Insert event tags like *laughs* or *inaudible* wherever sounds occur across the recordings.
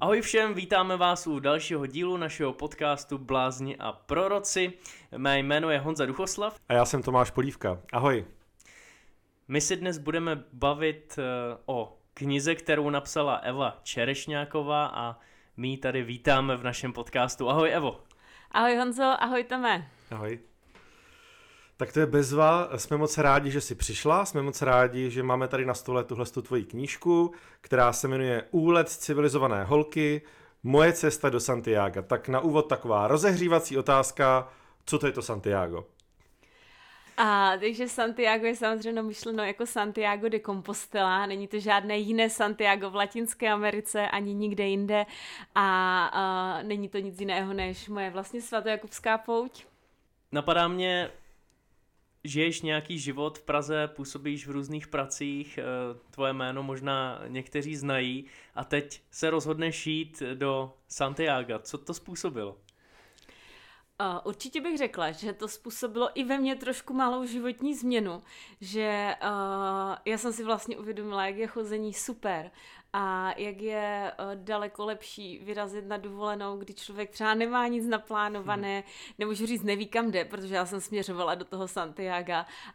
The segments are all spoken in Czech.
Ahoj všem, vítáme vás u dalšího dílu našeho podcastu Blázni a proroci. Mé jméno je Honza Duchoslav. A já jsem Tomáš Polívka. Ahoj. My si dnes budeme bavit eh, o knize, kterou napsala Eva Čerešňáková a my ji tady vítáme v našem podcastu. Ahoj Evo. Ahoj Honzo, ahoj Tome. Ahoj. Tak to je bezva. Jsme moc rádi, že jsi přišla. Jsme moc rádi, že máme tady na stole tuhle tu tvoji knížku, která se jmenuje Úlet civilizované holky, Moje cesta do Santiago. Tak na úvod taková rozehřívací otázka, co to je to Santiago? A takže Santiago je samozřejmě myšleno jako Santiago de Compostela, není to žádné jiné Santiago v Latinské Americe ani nikde jinde a, a není to nic jiného než moje vlastně svatojakubská pouť. Napadá mě, žiješ nějaký život v Praze, působíš v různých pracích, eh, tvoje jméno možná někteří znají a teď se rozhodneš jít do Santiago. Co to způsobilo? Určitě bych řekla, že to způsobilo i ve mně trošku malou životní změnu, že uh, já jsem si vlastně uvědomila, jak je chození super a jak je uh, daleko lepší vyrazit na dovolenou, kdy člověk třeba nemá nic naplánované, nemůžu říct neví kam jde, protože já jsem směřovala do toho Santiago,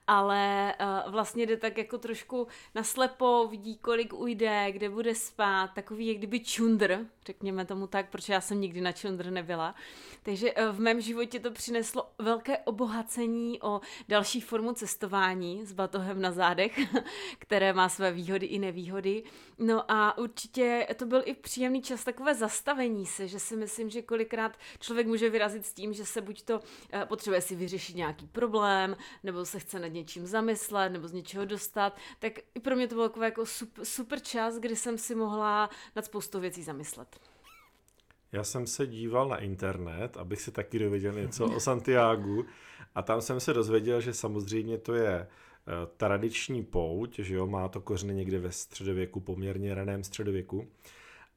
ale uh, vlastně jde tak jako trošku naslepo, vidí kolik ujde, kde bude spát, takový jak kdyby čundr, řekněme tomu tak, protože já jsem nikdy na čundr nebyla. Takže uh, v mém životě to přineslo velké obohacení o další formu cestování s batohem na zádech, *laughs* které má své výhody i nevýhody. No a určitě to byl i příjemný čas takové zastavení se, že si myslím, že kolikrát člověk může vyrazit s tím, že se buď to eh, potřebuje si vyřešit nějaký problém, nebo se chce nad něčím zamyslet, nebo z něčeho dostat, tak i pro mě to byl takový jako super, čas, kdy jsem si mohla nad spoustou věcí zamyslet. Já jsem se díval na internet, abych si taky dověděl něco o Santiago a tam jsem se dozvěděl, že samozřejmě to je tradiční pouť, že jo, má to kořeny někde ve středověku, poměrně raném středověku.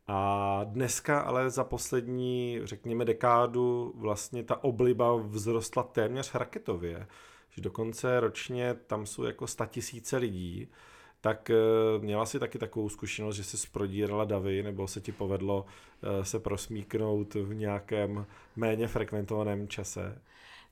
A dneska ale za poslední, řekněme, dekádu vlastně ta obliba vzrostla téměř raketově. Že dokonce ročně tam jsou jako tisíce lidí, tak eh, měla si taky takovou zkušenost, že jsi prodírala davy, nebo se ti povedlo eh, se prosmíknout v nějakém méně frekventovaném čase?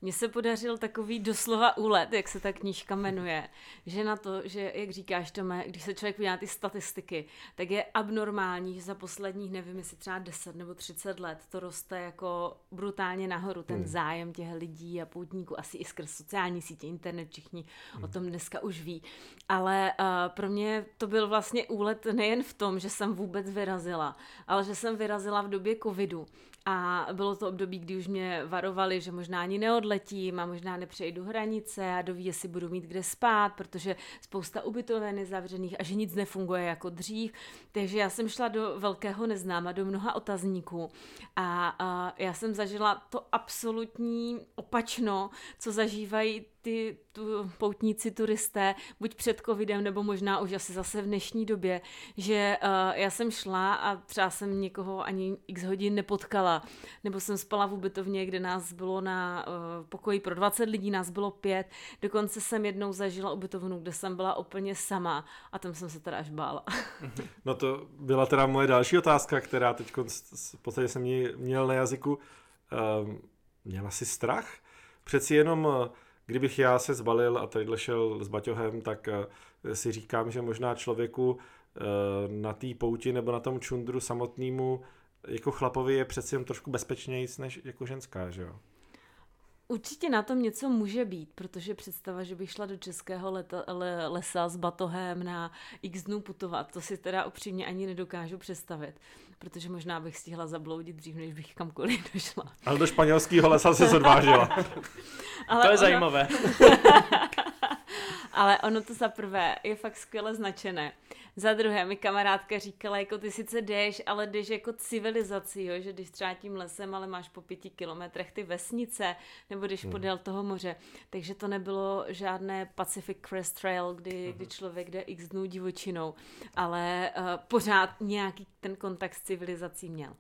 Mně se podařil takový doslova úlet, jak se ta knížka jmenuje, že na to, že, jak říkáš, Tome, když se člověk podívá ty statistiky, tak je abnormální, že za posledních, nevím, jestli třeba 10 nebo 30 let to roste jako brutálně nahoru, ten hmm. zájem těch lidí a poutníků, asi i skrz sociální sítě, internet, všichni hmm. o tom dneska už ví. Ale uh, pro mě to byl vlastně úlet nejen v tom, že jsem vůbec vyrazila, ale že jsem vyrazila v době covidu, a bylo to období, kdy už mě varovali, že možná ani neodletím a možná nepřejdu hranice a doví, jestli budu mít kde spát, protože spousta ubytoven je zavřených a že nic nefunguje jako dřív. Takže já jsem šla do velkého neznáma, do mnoha otazníků a, a já jsem zažila to absolutní opačno, co zažívají ty tu, poutníci, turisté, buď před covidem, nebo možná už asi zase v dnešní době, že uh, já jsem šla a třeba jsem někoho ani x hodin nepotkala, nebo jsem spala v ubytovně, kde nás bylo na uh, pokoji pro 20 lidí, nás bylo pět, dokonce jsem jednou zažila ubytovnu, kde jsem byla úplně sama a tam jsem se teda až bála. *laughs* No to byla teda moje další otázka, která teď v podstatě jsem měl na jazyku. Um, měla jsi strach? Přeci jenom kdybych já se zbalil a tady šel s baťohem, tak eh, si říkám, že možná člověku eh, na té pouti nebo na tom čundru samotnému jako chlapovi je přeci jen trošku bezpečnější než jako ženská, že jo? Určitě na tom něco může být, protože představa, že bych šla do českého leta, le, lesa s batohem na x dnů putovat, to si teda upřímně ani nedokážu představit, protože možná bych stihla zabloudit dřív, než bych kamkoliv *laughs* došla. Ale do španělského lesa se odvážila. *laughs* Ale to je ono... zajímavé. *laughs* Ale ono to za prvé je fakt skvěle značené. Za druhé mi kamarádka říkala, jako ty sice jdeš, ale jdeš jako civilizaci, jo? že když třeba tím lesem, ale máš po pěti kilometrech ty vesnice, nebo když hmm. podél toho moře. Takže to nebylo žádné Pacific Crest Trail, kdy, hmm. kdy člověk jde x dnů divočinou, ale uh, pořád nějaký ten kontakt s civilizací měl.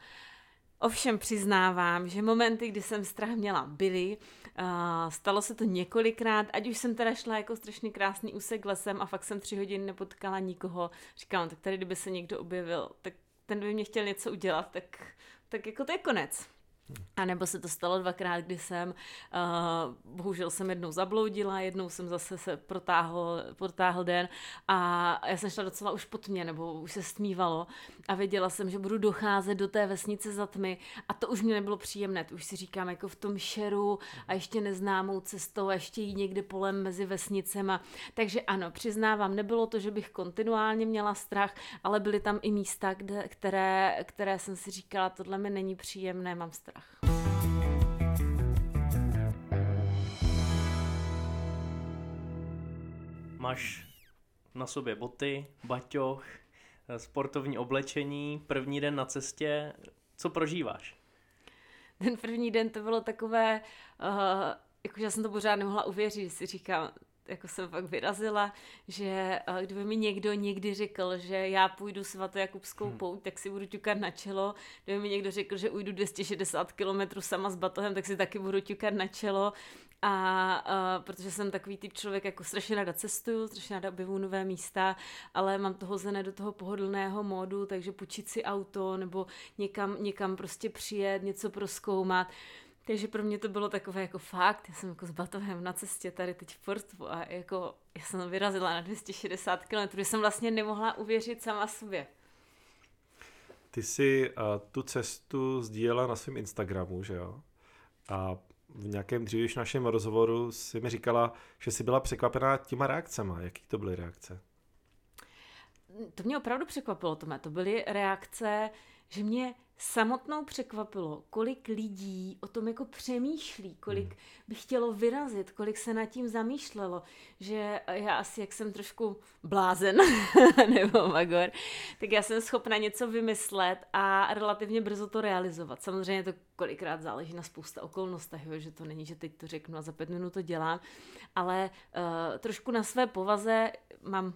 Ovšem přiznávám, že momenty, kdy jsem strach měla, byly. Uh, stalo se to několikrát, ať už jsem teda šla jako strašně krásný úsek lesem a fakt jsem tři hodiny nepotkala nikoho. Říkám, tak tady kdyby se někdo objevil, tak ten by mě chtěl něco udělat, tak, tak jako to je konec. A nebo se to stalo dvakrát, kdy jsem, uh, bohužel jsem jednou zabloudila, jednou jsem zase se protáhl, protáhl den a já jsem šla docela už pod mě, nebo už se stmívalo a věděla jsem, že budu docházet do té vesnice za tmy a to už mě nebylo příjemné, to už si říkám jako v tom šeru a ještě neznámou cestou a ještě jít někde polem mezi vesnicema. Takže ano, přiznávám, nebylo to, že bych kontinuálně měla strach, ale byly tam i místa, kde, které, které jsem si říkala, tohle mi není příjemné, mám strach strach. Máš na sobě boty, baťoch, sportovní oblečení, první den na cestě. Co prožíváš? Ten první den to bylo takové, uh, jakože já jsem to pořád nemohla uvěřit, si říkám, jako jsem fakt vyrazila, že kdyby mi někdo někdy řekl, že já půjdu svatojakubskou hmm. pouť, tak si budu ťukat na čelo. Kdyby mi někdo řekl, že ujdu 260 km sama s batohem, tak si taky budu ťukat na čelo. A, a protože jsem takový typ člověk, jako strašně ráda cestuju, strašně ráda objevuju nové místa, ale mám to hozené do toho pohodlného módu, takže půjčit si auto nebo někam, někam prostě přijet, něco proskoumat. Takže pro mě to bylo takové jako fakt, já jsem jako s batohem na cestě tady teď v Portu a jako já jsem vyrazila na 260 km, že jsem vlastně nemohla uvěřit sama sobě. Ty jsi uh, tu cestu sdílela na svém Instagramu, že jo? A v nějakém dřívějším našem rozhovoru si mi říkala, že jsi byla překvapená těma reakcemi. Jaký to byly reakce? To mě opravdu překvapilo, Tome. To byly reakce, že mě samotnou překvapilo, kolik lidí o tom jako přemýšlí, kolik hmm. by chtělo vyrazit, kolik se nad tím zamýšlelo, že já asi, jak jsem trošku blázen *laughs* nebo magor, tak já jsem schopna něco vymyslet a relativně brzo to realizovat. Samozřejmě to kolikrát záleží na spousta okolnostech, jo, že to není, že teď to řeknu a za pět minut to dělám, ale uh, trošku na své povaze mám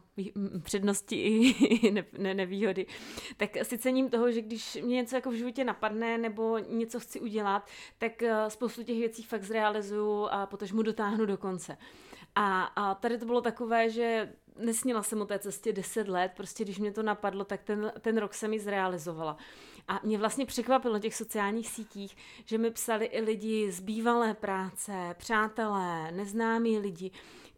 přednosti i *laughs* ne, ne, nevýhody, tak si cením toho, že když mě něco jako v životě napadne nebo něco chci udělat, tak uh, spoustu těch věcí fakt zrealizuju a mu dotáhnu do konce. A, a tady to bylo takové, že nesnila jsem o té cestě 10 let, prostě když mě to napadlo, tak ten, ten rok jsem ji zrealizovala. A mě vlastně překvapilo na těch sociálních sítích, že mi psali i lidi z bývalé práce, přátelé, neznámí lidi,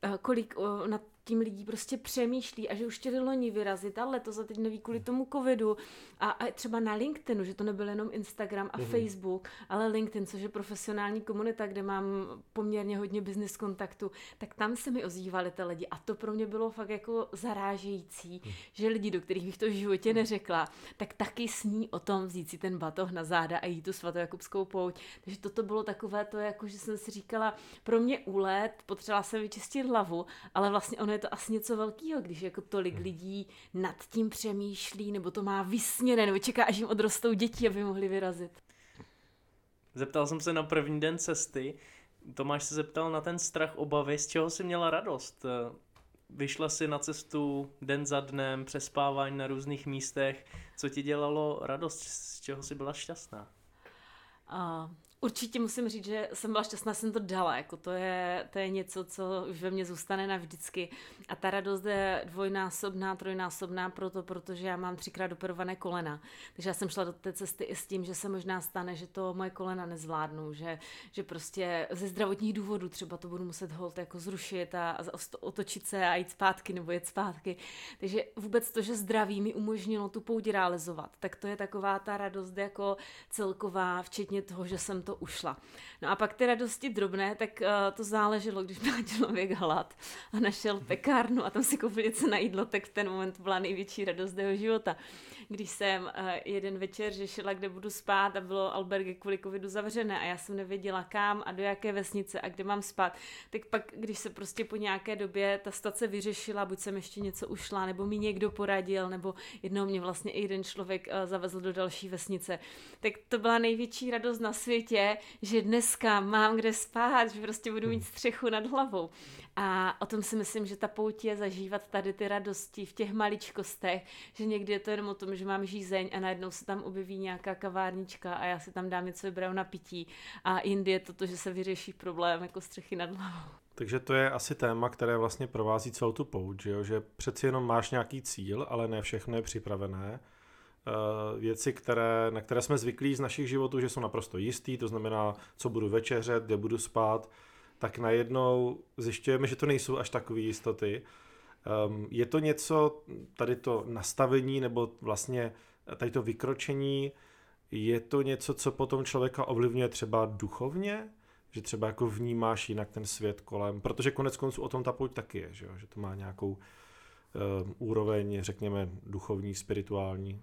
eh, kolik na tím lidí prostě přemýšlí a že už chtěli loni vyrazit a letos a teď neví kvůli tomu covidu a, a třeba na LinkedInu, že to nebyl jenom Instagram a mm-hmm. Facebook, ale LinkedIn, což je profesionální komunita, kde mám poměrně hodně business kontaktu, tak tam se mi ozývali ty lidi a to pro mě bylo fakt jako zarážející, mm. že lidi, do kterých bych to v životě neřekla, tak taky sní o tom vzít si ten batoh na záda a jít tu svatojakubskou pouť. Takže toto bylo takové to, jako že jsem si říkala, pro mě úlet, potřebovala jsem vyčistit hlavu, ale vlastně ono je to asi něco velkého, když jako tolik hmm. lidí nad tím přemýšlí, nebo to má vysněné, nebo čeká, až jim odrostou děti, aby mohli vyrazit. Zeptal jsem se na první den cesty. Tomáš se zeptal na ten strach, obavy, z čeho jsi měla radost. Vyšla si na cestu den za dnem, přespávání na různých místech. Co ti dělalo radost, z čeho jsi byla šťastná? Uh, Určitě musím říct, že jsem byla šťastná, jsem to dala, jako to je, to je něco, co už ve mně zůstane navždycky. A ta radost je dvojnásobná, trojnásobná proto, protože já mám třikrát doperované kolena, takže já jsem šla do té cesty i s tím, že se možná stane, že to moje kolena nezvládnou, že, že prostě ze zdravotních důvodů třeba to budu muset hold jako zrušit a, a otočit se a jít zpátky nebo jet zpátky, takže vůbec to, že zdraví mi umožnilo tu pouť realizovat, tak to je taková ta radost jako celková, včetně toho, že jsem to to ušla. No a pak ty radosti drobné, tak uh, to záleželo, když měl člověk hlad a našel pekárnu a tam si koupil něco na jídlo, tak v ten moment byla největší radost jeho života když jsem uh, jeden večer řešila, kde budu spát a bylo albergy kvůli covidu zavřené a já jsem nevěděla kam a do jaké vesnice a kde mám spát, tak pak, když se prostě po nějaké době ta stace vyřešila, buď jsem ještě něco ušla, nebo mi někdo poradil, nebo jednou mě vlastně i jeden člověk uh, zavezl do další vesnice, tak to byla největší radost na světě, že dneska mám kde spát, že prostě budu mít střechu nad hlavou. A o tom si myslím, že ta poutí je zažívat tady ty radosti v těch maličkostech, že někdy je to jenom o tom, že mám žízeň a najednou se tam objeví nějaká kavárnička a já si tam dám něco vybrou na pití. A jindy je to to, že se vyřeší problém jako střechy nad hlavou. Takže to je asi téma, které vlastně provází celou tu pouť, že, jo? že přeci jenom máš nějaký cíl, ale ne všechno je připravené. Věci, které, na které jsme zvyklí z našich životů, že jsou naprosto jistý, to znamená, co budu večeřet, kde budu spát, tak najednou zjišťujeme, že to nejsou až takové jistoty. Um, je to něco, tady to nastavení nebo vlastně tady to vykročení, je to něco, co potom člověka ovlivňuje třeba duchovně? Že třeba jako vnímáš jinak ten svět kolem? Protože konec konců o tom ta pouť taky je, že, jo? že to má nějakou um, úroveň, řekněme, duchovní, spirituální.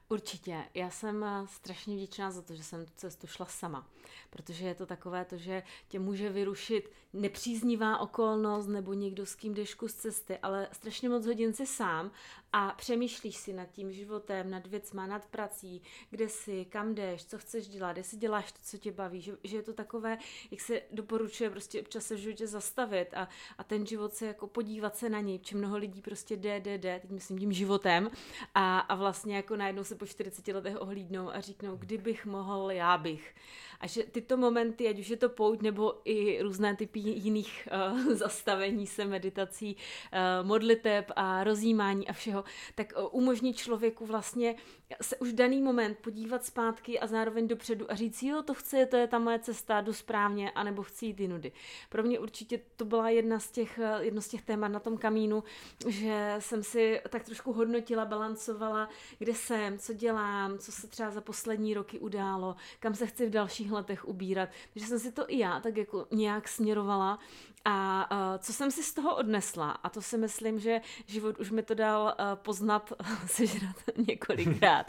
Určitě. Já jsem eh, strašně vděčná za to, že jsem tu cestu šla sama, protože je to takové to, že tě může vyrušit nepříznivá okolnost nebo někdo, s kým jdeš kus cesty, ale strašně moc hodin si sám a přemýšlíš si nad tím životem, nad věcma, nad prací, kde jsi, kam jdeš, co chceš dělat, jestli děláš to, co tě baví, že, že je to takové, jak se doporučuje prostě občas se v životě zastavit a, a ten život se jako podívat se na něj, či mnoho lidí prostě jde, jde, jde, teď myslím tím životem a, a vlastně jako najednou se po 40 letech ohlídnou a říknou, kdybych mohl, já bych. A že tyto momenty, ať už je to pouť nebo i různé typy jiných uh, *laughs* zastavení se, meditací, uh, modliteb a rozjímání a všeho, tak uh, umožní člověku vlastně se už daný moment podívat zpátky a zároveň dopředu a říct, jo, to chci, to je ta moje cesta, jdu správně, anebo chci jít jinudy. Pro mě určitě to byla jedna z těch, jedno z těch témat na tom kamínu, že jsem si tak trošku hodnotila, balancovala, kde jsem, co dělám, co se třeba za poslední roky událo, kam se chci v dalších letech ubírat. Takže jsem si to i já tak jako nějak směrovala a co jsem si z toho odnesla, a to si myslím, že život už mi to dal poznat, *laughs* sežrat několikrát.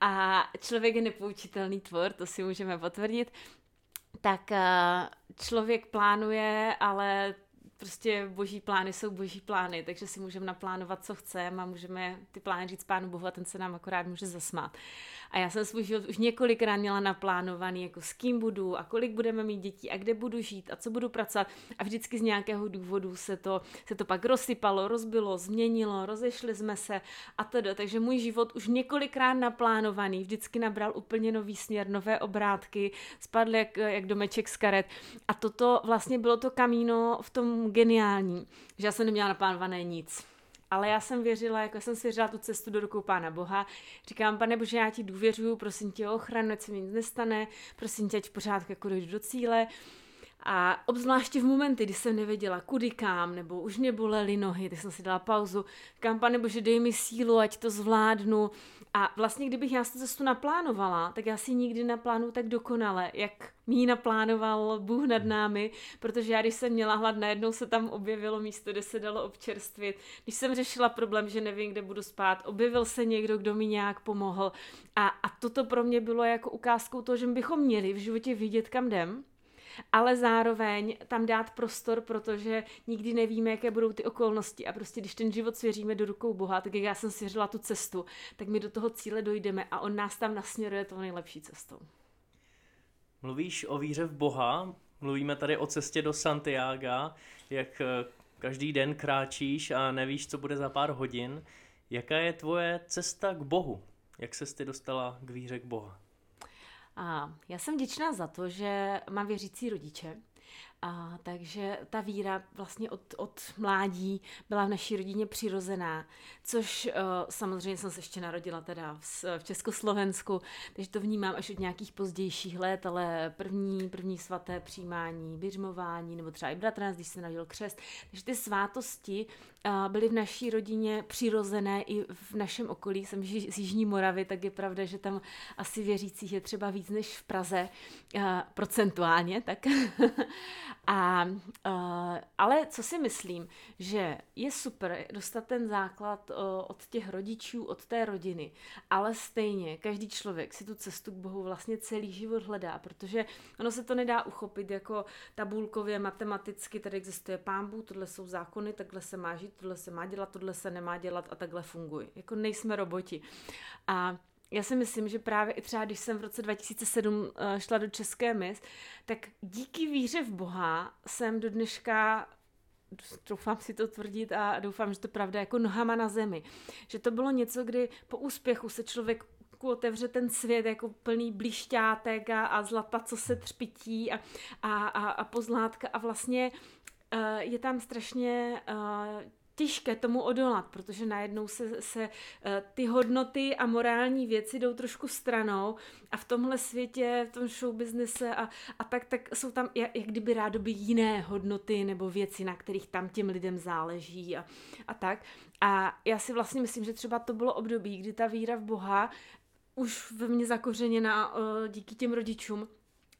A člověk je nepoučitelný tvor, to si můžeme potvrdit. Tak člověk plánuje, ale prostě boží plány jsou boží plány, takže si můžeme naplánovat, co chceme a můžeme ty plány říct pánu Bohu a ten se nám akorát může zasmát. A já jsem svůj život už několikrát měla naplánovaný, jako s kým budu a kolik budeme mít dětí a kde budu žít a co budu pracovat. A vždycky z nějakého důvodu se to, se to pak rozsypalo, rozbilo, změnilo, rozešli jsme se a tedy. Takže můj život už několikrát naplánovaný, vždycky nabral úplně nový směr, nové obrátky, spadl jak, jak domeček z karet. A toto vlastně bylo to kamíno v tom geniální, že já jsem neměla naplánované nic ale já jsem věřila, jako jsem svěřila tu cestu do rukou Pána Boha. Říkám, pane Bože, já ti důvěřuju, prosím tě o ochranu, ať se mi nic nestane, prosím tě, ať v pořádku jako dojdu do cíle. A obzvláště v momenty, kdy jsem nevěděla, kudy kam, nebo už mě bolely nohy, tak jsem si dala pauzu. Říkám, pane Bože, dej mi sílu, ať to zvládnu. A vlastně, kdybych já tu cestu naplánovala, tak já si nikdy naplánu tak dokonale, jak mi ji naplánoval Bůh nad námi, protože já, když jsem měla hlad, najednou se tam objevilo místo, kde se dalo občerstvit. Když jsem řešila problém, že nevím, kde budu spát, objevil se někdo, kdo mi nějak pomohl. A, a toto pro mě bylo jako ukázkou toho, že bychom měli v životě vidět, kam jdem ale zároveň tam dát prostor, protože nikdy nevíme, jaké budou ty okolnosti a prostě když ten život svěříme do rukou Boha, tak jak já jsem svěřila tu cestu, tak my do toho cíle dojdeme a on nás tam nasměruje tou nejlepší cestou. Mluvíš o víře v Boha, mluvíme tady o cestě do Santiago, jak eh, každý den kráčíš a nevíš, co bude za pár hodin. Jaká je tvoje cesta k Bohu? Jak se ty dostala k víře k Boha? A já jsem vděčná za to, že mám věřící rodiče, a, takže ta víra vlastně od, od mládí byla v naší rodině přirozená, což uh, samozřejmě jsem se ještě narodila teda v, v Československu, takže to vnímám až od nějakých pozdějších let, ale první, první svaté přijímání, běžmování, nebo třeba i bratranec, když se narodil křest, takže ty svátosti uh, byly v naší rodině přirozené i v našem okolí. Jsem z Jižní Moravy, tak je pravda, že tam asi věřících je třeba víc než v Praze, uh, procentuálně, tak *laughs* A, uh, ale co si myslím, že je super dostat ten základ uh, od těch rodičů, od té rodiny, ale stejně každý člověk si tu cestu k Bohu vlastně celý život hledá, protože ono se to nedá uchopit jako tabulkově, matematicky, tady existuje pán Bůh, tohle jsou zákony, takhle se má žít, tohle se má dělat, tohle se nemá dělat a takhle funguje. Jako nejsme roboti. A já si myslím, že právě i třeba, když jsem v roce 2007 eh, šla do České mis, tak díky víře v Boha jsem do dneška doufám si to tvrdit a doufám, že to pravda, jako nohama na zemi. Že to bylo něco, kdy po úspěchu se člověk otevře ten svět jako plný blišťátek a, a zlata, co se třpití a, a, a, a pozlátka a vlastně uh, je tam strašně uh, těžké tomu odolat, protože najednou se, se eh, ty hodnoty a morální věci jdou trošku stranou a v tomhle světě, v tom show businesse a, a tak, tak jsou tam jak, jak kdyby rádoby jiné hodnoty nebo věci, na kterých tam těm lidem záleží a, a tak. A já si vlastně myslím, že třeba to bylo období, kdy ta víra v Boha už ve mně zakořeněna uh, díky těm rodičům,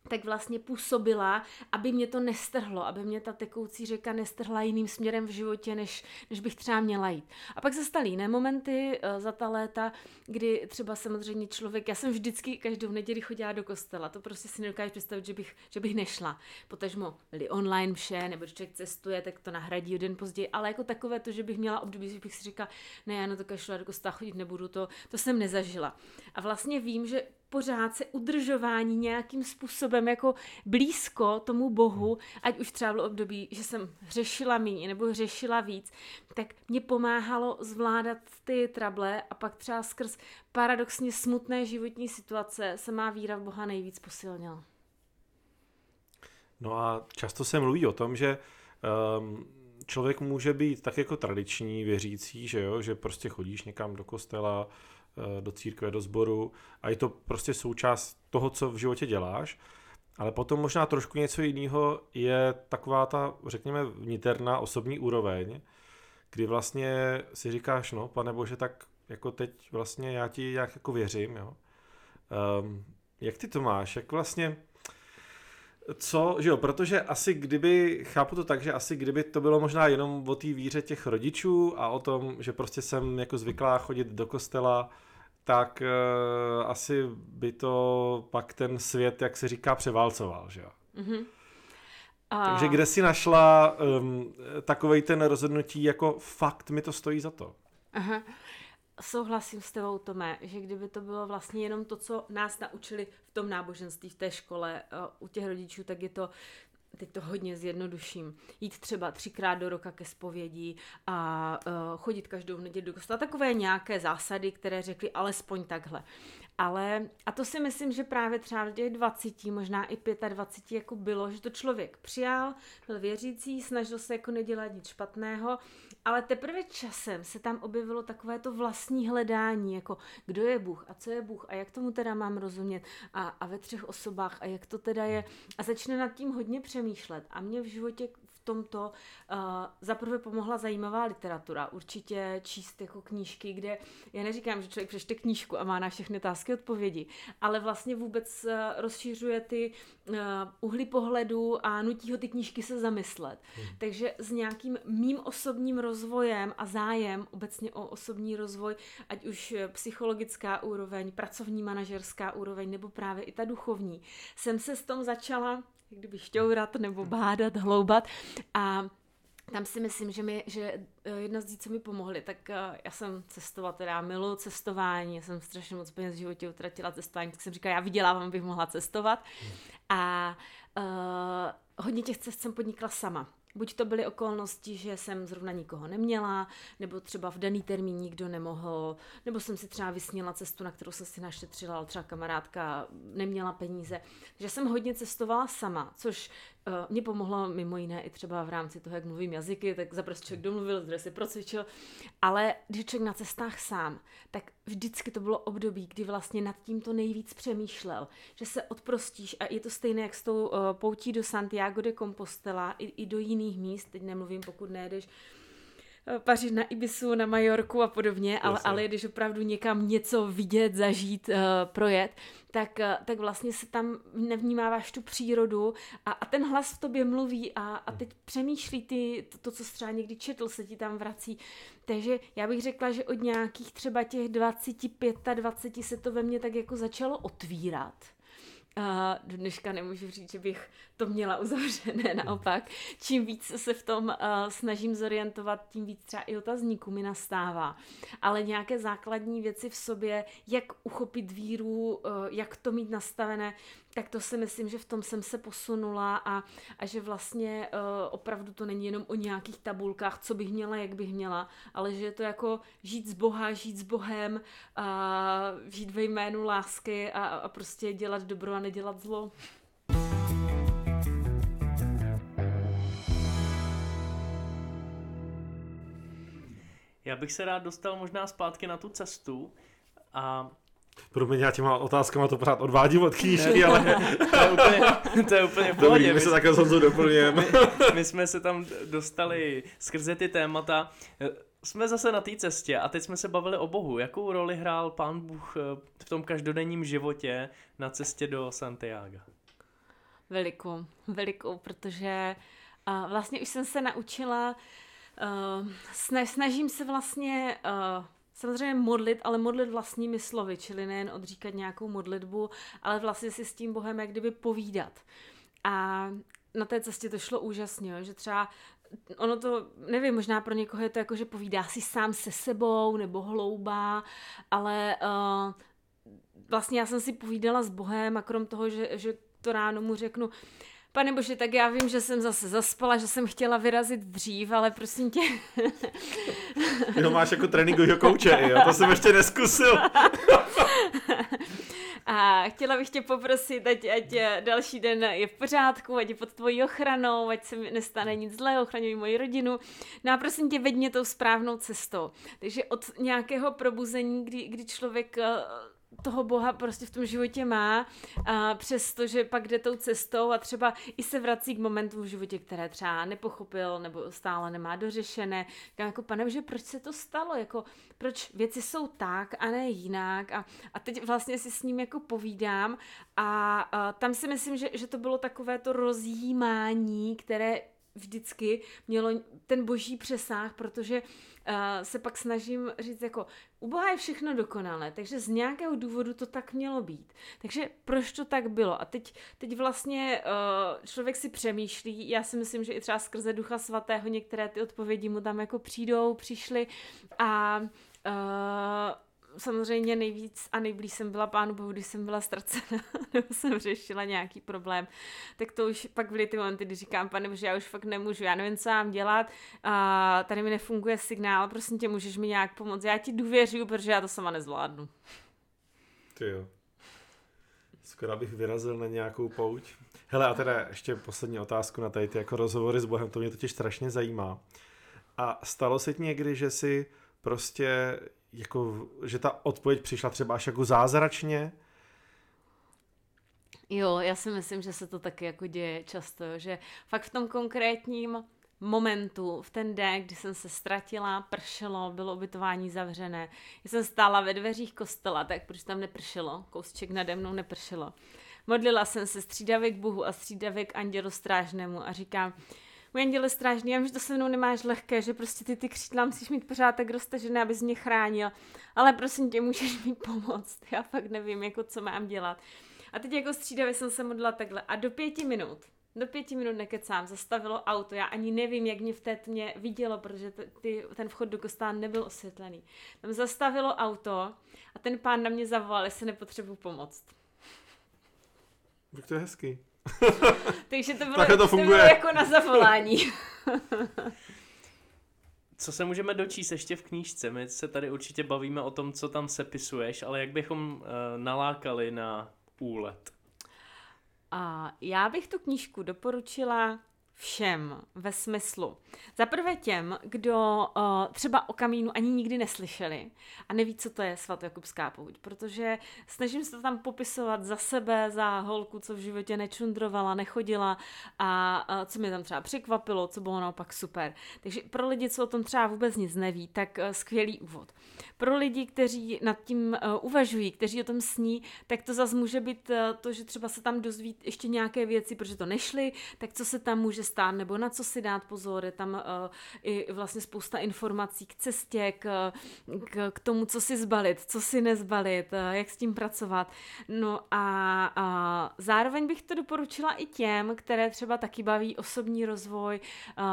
tak vlastně působila, aby mě to nestrhlo, aby mě ta tekoucí řeka nestrhla jiným směrem v životě, než, než bych třeba měla jít. A pak se staly jiné momenty uh, za ta léta, kdy třeba samozřejmě člověk, já jsem vždycky každou neděli chodila do kostela, to prostě si nedokážu představit, že bych, že bych nešla. Potažmo byli online vše, nebo když člověk cestuje, tak to nahradí den později, ale jako takové to, že bych měla období, že bych si říkala, ne, já na to kašla do kostela chodit nebudu, to, to jsem nezažila. A vlastně vím, že pořád se udržování nějakým způsobem jako blízko tomu Bohu, ať už třeba bylo období, že jsem řešila méně nebo řešila víc, tak mě pomáhalo zvládat ty trable a pak třeba skrz paradoxně smutné životní situace se má víra v Boha nejvíc posilnila. No a často se mluví o tom, že um, člověk může být tak jako tradiční věřící, že jo, že prostě chodíš někam do kostela, do církve, do sboru a je to prostě součást toho, co v životě děláš. Ale potom možná trošku něco jiného je taková ta, řekněme, vniterná osobní úroveň, kdy vlastně si říkáš, no, pane Bože, tak jako teď vlastně já ti jak jako věřím, jo. Um, jak ty to máš? Jak vlastně, co, že jo, protože asi kdyby, chápu to tak, že asi kdyby to bylo možná jenom o té víře těch rodičů a o tom, že prostě jsem jako zvyklá chodit do kostela, tak uh, asi by to pak ten svět, jak se říká, převálcoval, že jo. Mm-hmm. A... Takže kde si našla um, takovej ten rozhodnutí, jako fakt mi to stojí za to? Aha. Souhlasím s tebou, Tome, že kdyby to bylo vlastně jenom to, co nás naučili v tom náboženství, v té škole, uh, u těch rodičů, tak je to teď to hodně zjednoduším, jít třeba třikrát do roka ke zpovědi a uh, chodit každou neděli do kostela. Takové nějaké zásady, které řekly alespoň takhle. Ale, a to si myslím, že právě třeba v těch 20, možná i 25 jako bylo, že to člověk přijal, byl věřící, snažil se jako nedělat nic špatného, ale teprve časem se tam objevilo takové to vlastní hledání, jako kdo je Bůh a co je Bůh a jak tomu teda mám rozumět a, a ve třech osobách a jak to teda je. A začne nad tím hodně přemýšlet. A mě v životě tomto uh, zaprvé pomohla zajímavá literatura. Určitě číst jako knížky, kde já neříkám, že člověk přečte knížku a má na všechny otázky odpovědi, ale vlastně vůbec uh, rozšířuje ty uh, uhly pohledu a nutí ho ty knížky se zamyslet. Hmm. Takže s nějakým mým osobním rozvojem a zájem obecně o osobní rozvoj, ať už psychologická úroveň, pracovní manažerská úroveň nebo právě i ta duchovní, jsem se s tom začala kdyby šťourat nebo bádat, hloubat a tam si myslím, že, mi, že eh, jedna z lidí, co mi pomohly, tak eh, já jsem cestovala, teda miluji cestování, já jsem strašně moc peněz v životě utratila cestování, tak jsem říkala, já vydělávám, abych mohla cestovat. A uh, hodně těch cest jsem podnikla sama. Buď to byly okolnosti, že jsem zrovna nikoho neměla, nebo třeba v daný termín nikdo nemohl, nebo jsem si třeba vysněla cestu, na kterou jsem si našetřila, ale třeba kamarádka neměla peníze. Takže jsem hodně cestovala sama, což uh, mě pomohlo mimo jiné i třeba v rámci toho, jak mluvím jazyky, tak za prostě člověk domluvil, zdroje si procvičil. Ale když člověk na cestách sám, tak vždycky to bylo období, kdy vlastně nad tím to nejvíc přemýšlel, že se odprostíš a je to stejné jak s tou uh, poutí do Santiago de Compostela i, i do jiných míst, teď nemluvím, pokud nejdeš Eh, Paříž na Ibisu, na Majorku a podobně, ale, ale když opravdu někam něco vidět, zažít, uh, projet, tak, uh, tak vlastně se tam nevnímáváš tu přírodu a, a ten hlas v tobě mluví a, a teď přemýšlí ty, to, to, co jsi třeba někdy četl, se ti tam vrací. Takže já bych řekla, že od nějakých třeba těch 25 a 20 se to ve mně tak jako začalo otvírat. A do dneška nemůžu říct, že bych to měla uzavřené, naopak. Čím víc se v tom uh, snažím zorientovat, tím víc třeba i otazníků mi nastává. Ale nějaké základní věci v sobě, jak uchopit víru, uh, jak to mít nastavené, tak to si myslím, že v tom jsem se posunula a, a že vlastně uh, opravdu to není jenom o nějakých tabulkách, co bych měla, jak bych měla, ale že je to jako žít z Boha, žít s Bohem, a žít ve jménu lásky a, a prostě dělat dobro a nedělat zlo. Já bych se rád dostal možná zpátky na tu cestu a Promiň, já těma otázkama to pořád odvádím od knížky, ale... to je úplně, to je úplně v Dobrý, pohodě. my My, se takhle s doplňujeme. my jsme se tam dostali skrze ty témata. Jsme zase na té cestě a teď jsme se bavili o Bohu. Jakou roli hrál Pán Bůh eh, v tom každodenním životě na cestě do Santiago? Velikou, velikou, protože uh, vlastně už jsem se naučila, uh, snaž, snažím se vlastně uh, samozřejmě modlit, ale modlit vlastními slovy, čili nejen odříkat nějakou modlitbu, ale vlastně si s tím Bohem jak kdyby povídat. A na té cestě to šlo úžasně, že třeba ono to, nevím, možná pro někoho je to jako, že povídá si sám se sebou nebo hloubá, ale uh, vlastně já jsem si povídala s Bohem a krom toho, že, že to ráno mu řeknu, Pane Bože, tak já vím, že jsem zase zaspala, že jsem chtěla vyrazit dřív, ale prosím tě... *laughs* Ho máš jako tréninkovýho kouče, jo? To jsem ještě neskusil. *laughs* A chtěla bych tě poprosit, ať, ať další den je v pořádku, ať je pod tvojí ochranou, ať se mi nestane nic zlého, ochraňuj moji rodinu. No a prosím tě, veď mě tou správnou cestou. Takže od nějakého probuzení, kdy, kdy člověk toho Boha prostě v tom životě má, a přestože pak jde tou cestou a třeba i se vrací k momentu v životě, které třeba nepochopil nebo stále nemá dořešené. Říkám jako, pane že proč se to stalo? Jako, proč věci jsou tak a ne jinak? A, a teď vlastně si s ním jako povídám a, a tam si myslím, že, že to bylo takové to rozjímání, které vždycky mělo ten boží přesah, protože uh, se pak snažím říct jako, u Boha je všechno dokonalé, takže z nějakého důvodu to tak mělo být. Takže proč to tak bylo? A teď, teď vlastně uh, člověk si přemýšlí, já si myslím, že i třeba skrze Ducha Svatého některé ty odpovědi mu tam jako přijdou, přišly a uh, samozřejmě nejvíc a nejblíž jsem byla pánu bohu, když jsem byla ztracena, *laughs* nebo jsem řešila nějaký problém, tak to už pak byly ty momenty, kdy říkám, pane že já už fakt nemůžu, já nevím, co mám dělat, a tady mi nefunguje signál, prosím tě, můžeš mi nějak pomoct, já ti důvěřuju, protože já to sama nezvládnu. Ty jo. Skoro bych vyrazil na nějakou pouť. Hele, a teda ještě poslední otázku na tady ty jako rozhovory s Bohem, to mě totiž strašně zajímá. A stalo se ti někdy, že si prostě jako, že ta odpověď přišla třeba až jako zázračně? Jo, já si myslím, že se to taky jako děje často, že fakt v tom konkrétním momentu, v ten den, kdy jsem se ztratila, pršelo, bylo ubytování zavřené. Já jsem stála ve dveřích kostela, tak proč tam nepršelo, kousček nade mnou nepršelo. Modlila jsem se střídavě k Bohu a střídavě k andělu strážnému a říkám, můj anděle strážný, já vím, že to se mnou nemáš lehké, že prostě ty ty křídla musíš mít pořád tak roztažené, abys mě chránil, ale prosím tě, můžeš mi pomoct, *laughs* já fakt nevím, jako co mám dělat. A teď jako střídavě jsem se modlila takhle a do pěti minut, do pěti minut nekecám, zastavilo auto, já ani nevím, jak mě v té tmě vidělo, protože t- ty, ten vchod do kostela nebyl osvětlený. Tam zastavilo auto a ten pán na mě zavolal, jestli nepotřebuji pomoct. Tak to je hezký. *laughs* Takže to bylo, Takhle to to funguje. bylo jako na zavolání. *laughs* Co se můžeme dočíst ještě v knížce? My se tady určitě bavíme o tom, co tam sepisuješ, ale jak bychom uh, nalákali na úlet? A já bych tu knížku doporučila všem ve smyslu. Za prvé těm, kdo uh, třeba o kamínu ani nikdy neslyšeli a neví, co to je svatojakubská pouť, protože snažím se to tam popisovat za sebe, za holku, co v životě nečundrovala, nechodila a uh, co mě tam třeba překvapilo, co bylo naopak super. Takže pro lidi, co o tom třeba vůbec nic neví, tak uh, skvělý úvod. Pro lidi, kteří nad tím uh, uvažují, kteří o tom sní, tak to zase může být uh, to, že třeba se tam dozví ještě nějaké věci, protože to nešly, tak co se tam může stát, nebo na co si dát pozor, je tam uh, i vlastně spousta informací k cestě, k, k, k tomu, co si zbalit, co si nezbalit, uh, jak s tím pracovat. No a, a zároveň bych to doporučila i těm, které třeba taky baví osobní rozvoj, uh,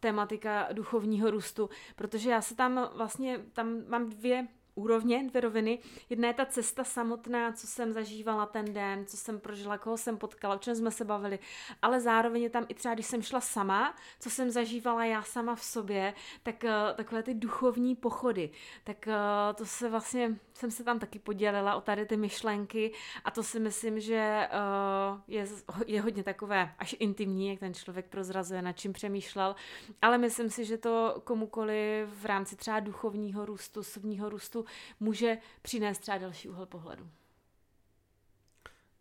tematika duchovního růstu, protože já se tam vlastně, tam mám dvě úrovně, dvě roviny. Jedna je ta cesta samotná, co jsem zažívala ten den, co jsem prožila, koho jsem potkala, o čem jsme se bavili, ale zároveň je tam i třeba, když jsem šla sama, co jsem zažívala já sama v sobě, tak uh, takové ty duchovní pochody, tak uh, to se vlastně, jsem se tam taky podělila o tady ty myšlenky a to si myslím, že uh, je, je hodně takové až intimní, jak ten člověk prozrazuje, nad čím přemýšlel, ale myslím si, že to komukoli v rámci třeba duchovního růstu, osobního růstu může přinést třeba další úhel pohledu.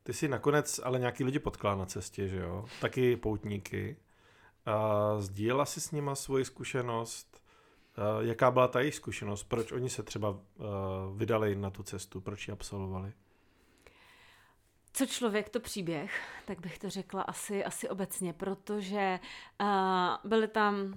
Ty si nakonec ale nějaký lidi potkala na cestě, že jo? Taky poutníky. A sdílela si s nima svoji zkušenost? A jaká byla ta jejich zkušenost? Proč oni se třeba vydali na tu cestu? Proč ji absolvovali? Co člověk, to příběh, tak bych to řekla asi, asi obecně, protože uh, byly tam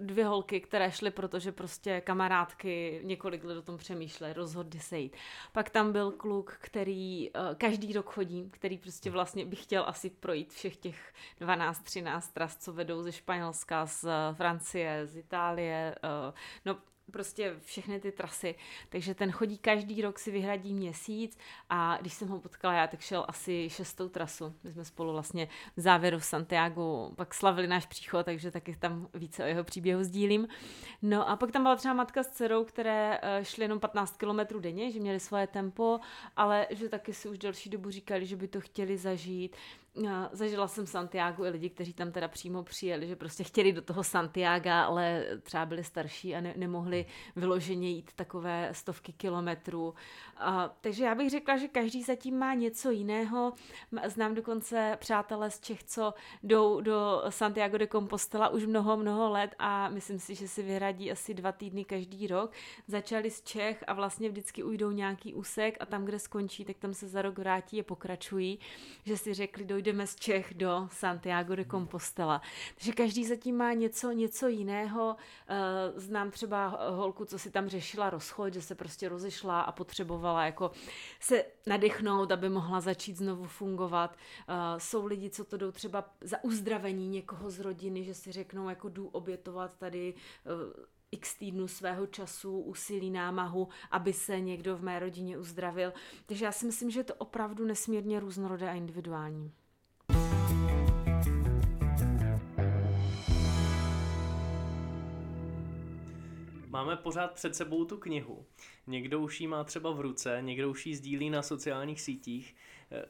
dvě holky, které šly, protože prostě kamarádky několik let o tom přemýšlely, rozhodli se jít. Pak tam byl kluk, který uh, každý rok chodí, který prostě vlastně by chtěl asi projít všech těch 12-13 tras, co vedou ze Španělska, z Francie, z Itálie, uh, no prostě všechny ty trasy, takže ten chodí každý rok si vyhradí měsíc a když jsem ho potkala já, tak šel asi šestou trasu. My jsme spolu vlastně v závěru v Santiago pak slavili náš příchod, takže taky tam více o jeho příběhu sdílím. No a pak tam byla třeba matka s dcerou, které eh, šly jenom 15 km denně, že měli svoje tempo, ale že taky si už delší dobu říkali, že by to chtěli zažít. Zažila jsem Santiago i lidi, kteří tam teda přímo přijeli, že prostě chtěli do toho Santiago, ale třeba byli starší a ne, nemohli vyloženě jít takové stovky kilometrů. A, takže já bych řekla, že každý zatím má něco jiného. Znám dokonce přátelé z Čech, co jdou do Santiago de Compostela už mnoho, mnoho let a myslím si, že si vyhradí asi dva týdny každý rok. Začali z Čech a vlastně vždycky ujdou nějaký úsek a tam, kde skončí, tak tam se za rok vrátí a pokračují. Že si řekli, dojdeme z Čech do Santiago de Compostela. Takže každý zatím má něco, něco jiného. Eh, znám třeba holku, co si tam řešila rozchod, že se prostě rozešla a potřebovala jako se nadechnout, aby mohla začít znovu fungovat. Eh, jsou lidi, co to jdou třeba za uzdravení někoho z rodiny, že si řeknou, jako jdu obětovat tady eh, x týdnů svého času, úsilí, námahu, aby se někdo v mé rodině uzdravil. Takže já si myslím, že je to opravdu nesmírně různorodé a individuální. Máme pořád před sebou tu knihu. Někdo už ji má třeba v ruce, někdo už ji sdílí na sociálních sítích. Eh,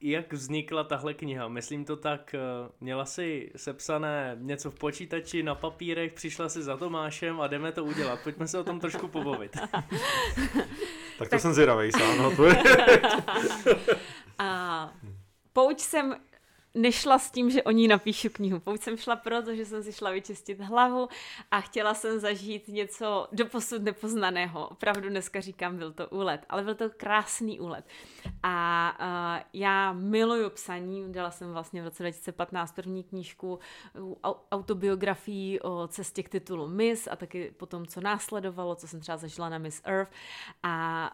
jak vznikla tahle kniha? Myslím to tak, eh, měla si sepsané něco v počítači, na papírech, přišla si za Tomášem a jdeme to udělat. Pojďme se o tom trošku pobavit. tak to tak... jsem zvědavý sám. No, to je... *laughs* a pouč jsem nešla s tím, že o ní napíšu knihu. Pouť jsem šla proto, že jsem si šla vyčistit hlavu a chtěla jsem zažít něco doposud nepoznaného. Opravdu dneska říkám, byl to úlet, ale byl to krásný úlet. A uh, já miluju psaní, dala jsem vlastně v roce 2015 první knížku autobiografii o cestě k titulu Miss a taky po tom, co následovalo, co jsem třeba zažila na Miss Earth. A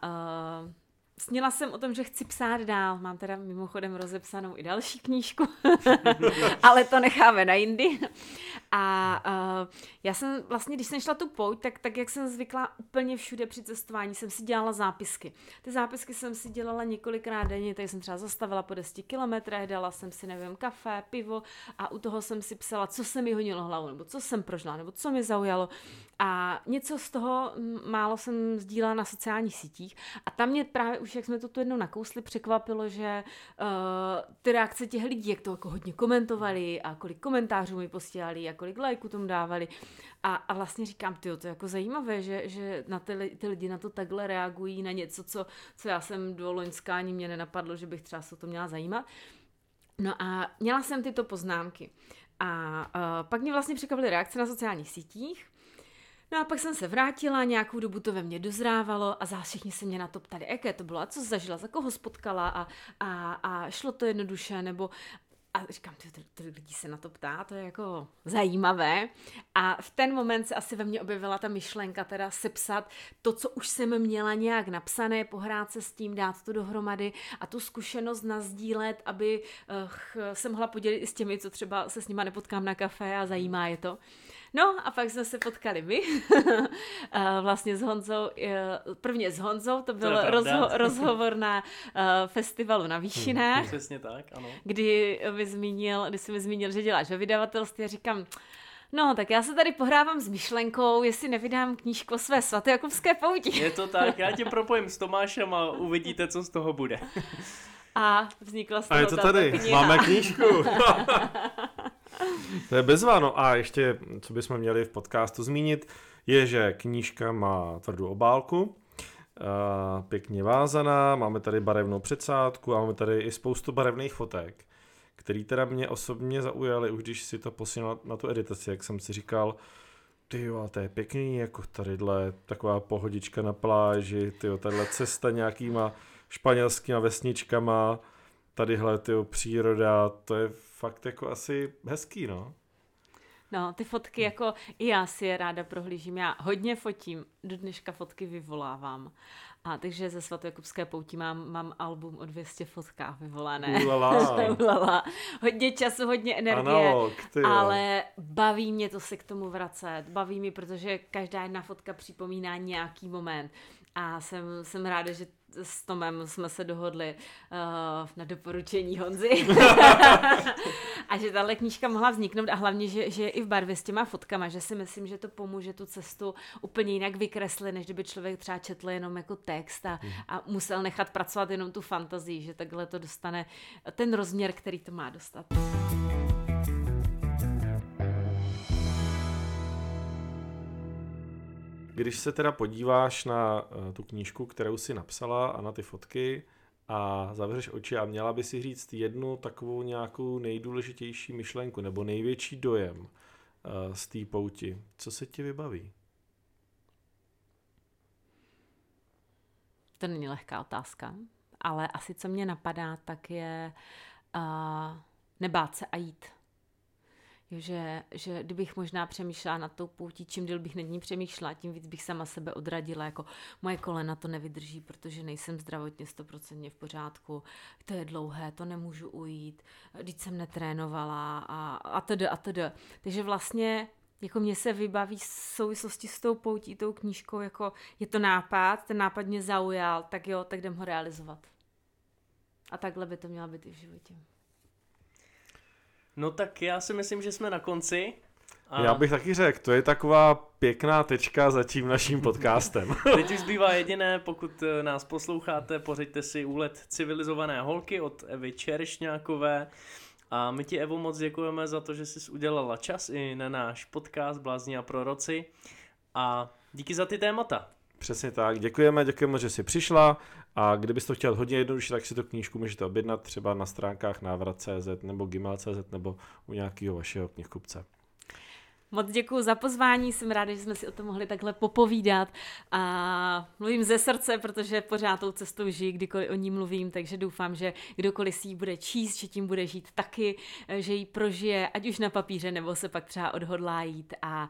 uh, Sněla jsem o tom, že chci psát dál. Mám teda mimochodem rozepsanou i další knížku, *laughs* ale to necháme na jindy. A uh, já jsem vlastně, když jsem šla tu pouť, tak, tak jak jsem zvykla úplně všude při cestování, jsem si dělala zápisky. Ty zápisky jsem si dělala několikrát denně, tak jsem třeba zastavila po 10 kilometrech, dala jsem si, nevím, kafe, pivo a u toho jsem si psala, co se mi hodilo hlavu, nebo co jsem prožila, nebo co mi zaujalo. A něco z toho málo jsem sdílela na sociálních sítích a tam mě právě už, jak jsme to tu jednou nakousli, překvapilo, že uh, ty reakce těch lidí, jak to jako hodně komentovali a kolik komentářů mi posílali a kolik lajků tomu dávali. A, a vlastně říkám, ty, to je jako zajímavé, že, že na ty, ty lidi na to takhle reagují, na něco, co, co já jsem do loňská ani mě nenapadlo, že bych třeba se o to měla zajímat. No a měla jsem tyto poznámky. A uh, pak mě vlastně překvapily reakce na sociálních sítích, No a pak jsem se vrátila, nějakou dobu to ve mně dozrávalo a zase všichni se mě na to ptali, jaké to bylo a co zažila, za koho spotkala a, a, a šlo to jednoduše, nebo a říkám, ty, ty, lidi se na to ptá, to je jako zajímavé. A v ten moment se asi ve mně objevila ta myšlenka teda sepsat to, co už jsem měla nějak napsané, pohrát se s tím, dát to dohromady a tu zkušenost nazdílet, aby uh, se mohla podělit i s těmi, co třeba se s nima nepotkám na kafe a zajímá je to. No a pak jsme se potkali my, *laughs* vlastně s Honzou, prvně s Honzou, to byl to rozho- rozhovor na festivalu na Výšinách. Hmm, přesně tak, ano. Kdy, mi zmínil, kdy jsi mi zmínil, že děláš ve vydavatelství a říkám, No, tak já se tady pohrávám s myšlenkou, jestli nevydám knížku o své svatojakubské pouti. Je to tak, já tě propojím s Tomášem a uvidíte, co z toho bude. A vznikla z toho A je to tady, kniha. máme knížku. *laughs* *laughs* to je bezva, no a ještě, co bychom měli v podcastu zmínit, je, že knížka má tvrdou obálku, uh, pěkně vázaná, máme tady barevnou předsádku a máme tady i spoustu barevných fotek který teda mě osobně zaujaly, už když si to posílal na tu editaci, jak jsem si říkal, ty jo, to je pěkný, jako tadyhle taková pohodička na pláži, ty jo, tadyhle cesta nějakýma španělskýma vesničkama, tadyhle ty příroda, to je fakt jako asi hezký, no. No, ty fotky jako i já si je ráda prohlížím. Já hodně fotím, do dneška fotky vyvolávám. A takže ze svatojakubské pouti mám, mám album o 200 fotkách vyvolané. Ulala. *laughs* Ulala. Hodně času, hodně energie. Analog, ale baví mě to se k tomu vracet. Baví mě, protože každá jedna fotka připomíná nějaký moment. A jsem, jsem ráda, že s Tomem jsme se dohodli uh, na doporučení Honzy. *laughs* a že tahle knížka mohla vzniknout a hlavně, že, že je i v barvě s těma fotkama, že si myslím, že to pomůže tu cestu úplně jinak vykreslit, než kdyby člověk třeba četl jenom jako text a, hmm. a musel nechat pracovat jenom tu fantazii, že takhle to dostane ten rozměr, který to má dostat. Když se teda podíváš na uh, tu knížku, kterou si napsala a na ty fotky a zavřeš oči a měla by si říct jednu takovou nějakou nejdůležitější myšlenku nebo největší dojem uh, z té pouti, co se ti vybaví? To není lehká otázka, ale asi co mě napadá, tak je uh, nebát se a jít že, že kdybych možná přemýšlela na tou poutí, čím díl bych nad ní přemýšlela, tím víc bych sama sebe odradila, jako moje kolena to nevydrží, protože nejsem zdravotně stoprocentně v pořádku, to je dlouhé, to nemůžu ujít, když jsem netrénovala a, a tedy a tedy. Takže vlastně jako mě se vybaví v souvislosti s tou poutí, tou knížkou, jako je to nápad, ten nápad mě zaujal, tak jo, tak jdem ho realizovat. A takhle by to mělo být i v životě. No tak já si myslím, že jsme na konci. A... Já bych taky řekl, to je taková pěkná tečka za tím naším podcastem. *laughs* Teď už zbývá jediné, pokud eh, nás posloucháte, pořiďte si úlet Civilizované holky od Evy Čerešňákové. A my ti, Evo, moc děkujeme za to, že jsi udělala čas i na náš podcast Blázni a proroci. A díky za ty témata. Přesně tak, děkujeme, děkujeme, že jsi přišla a kdybyste to chtěl hodně jednoduše, tak si tu knížku můžete objednat třeba na stránkách návrat.cz nebo gmail.cz nebo u nějakého vašeho knihkupce. Moc děkuji za pozvání, jsem ráda, že jsme si o tom mohli takhle popovídat a mluvím ze srdce, protože pořád tou cestou žijí, kdykoliv o ní mluvím, takže doufám, že kdokoliv si ji bude číst, že tím bude žít taky, že ji prožije, ať už na papíře, nebo se pak třeba odhodlá jít a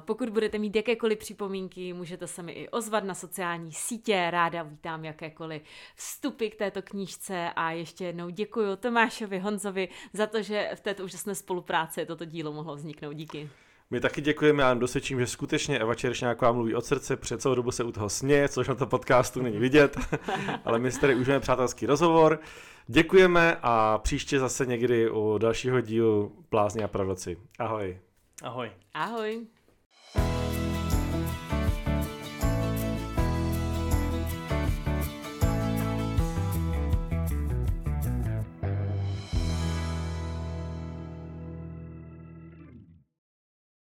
pokud budete mít jakékoliv připomínky, můžete se mi i ozvat na sociální sítě, ráda vítám jakékoliv vstupy k této knížce a ještě jednou děkuji Tomášovi Honzovi za to, že v této úžasné spolupráci toto dílo mohlo vzniknout. Díky. My taky děkujeme, já dosvědčím, že skutečně Eva Čerešňáková mluví od srdce, před celou dobu se u toho směje, což na to podcastu není vidět, *laughs* ale my si tady užijeme přátelský rozhovor. Děkujeme a příště zase někdy u dalšího dílu Plázně a proroci. Ahoj. Ahoj. Ahoj.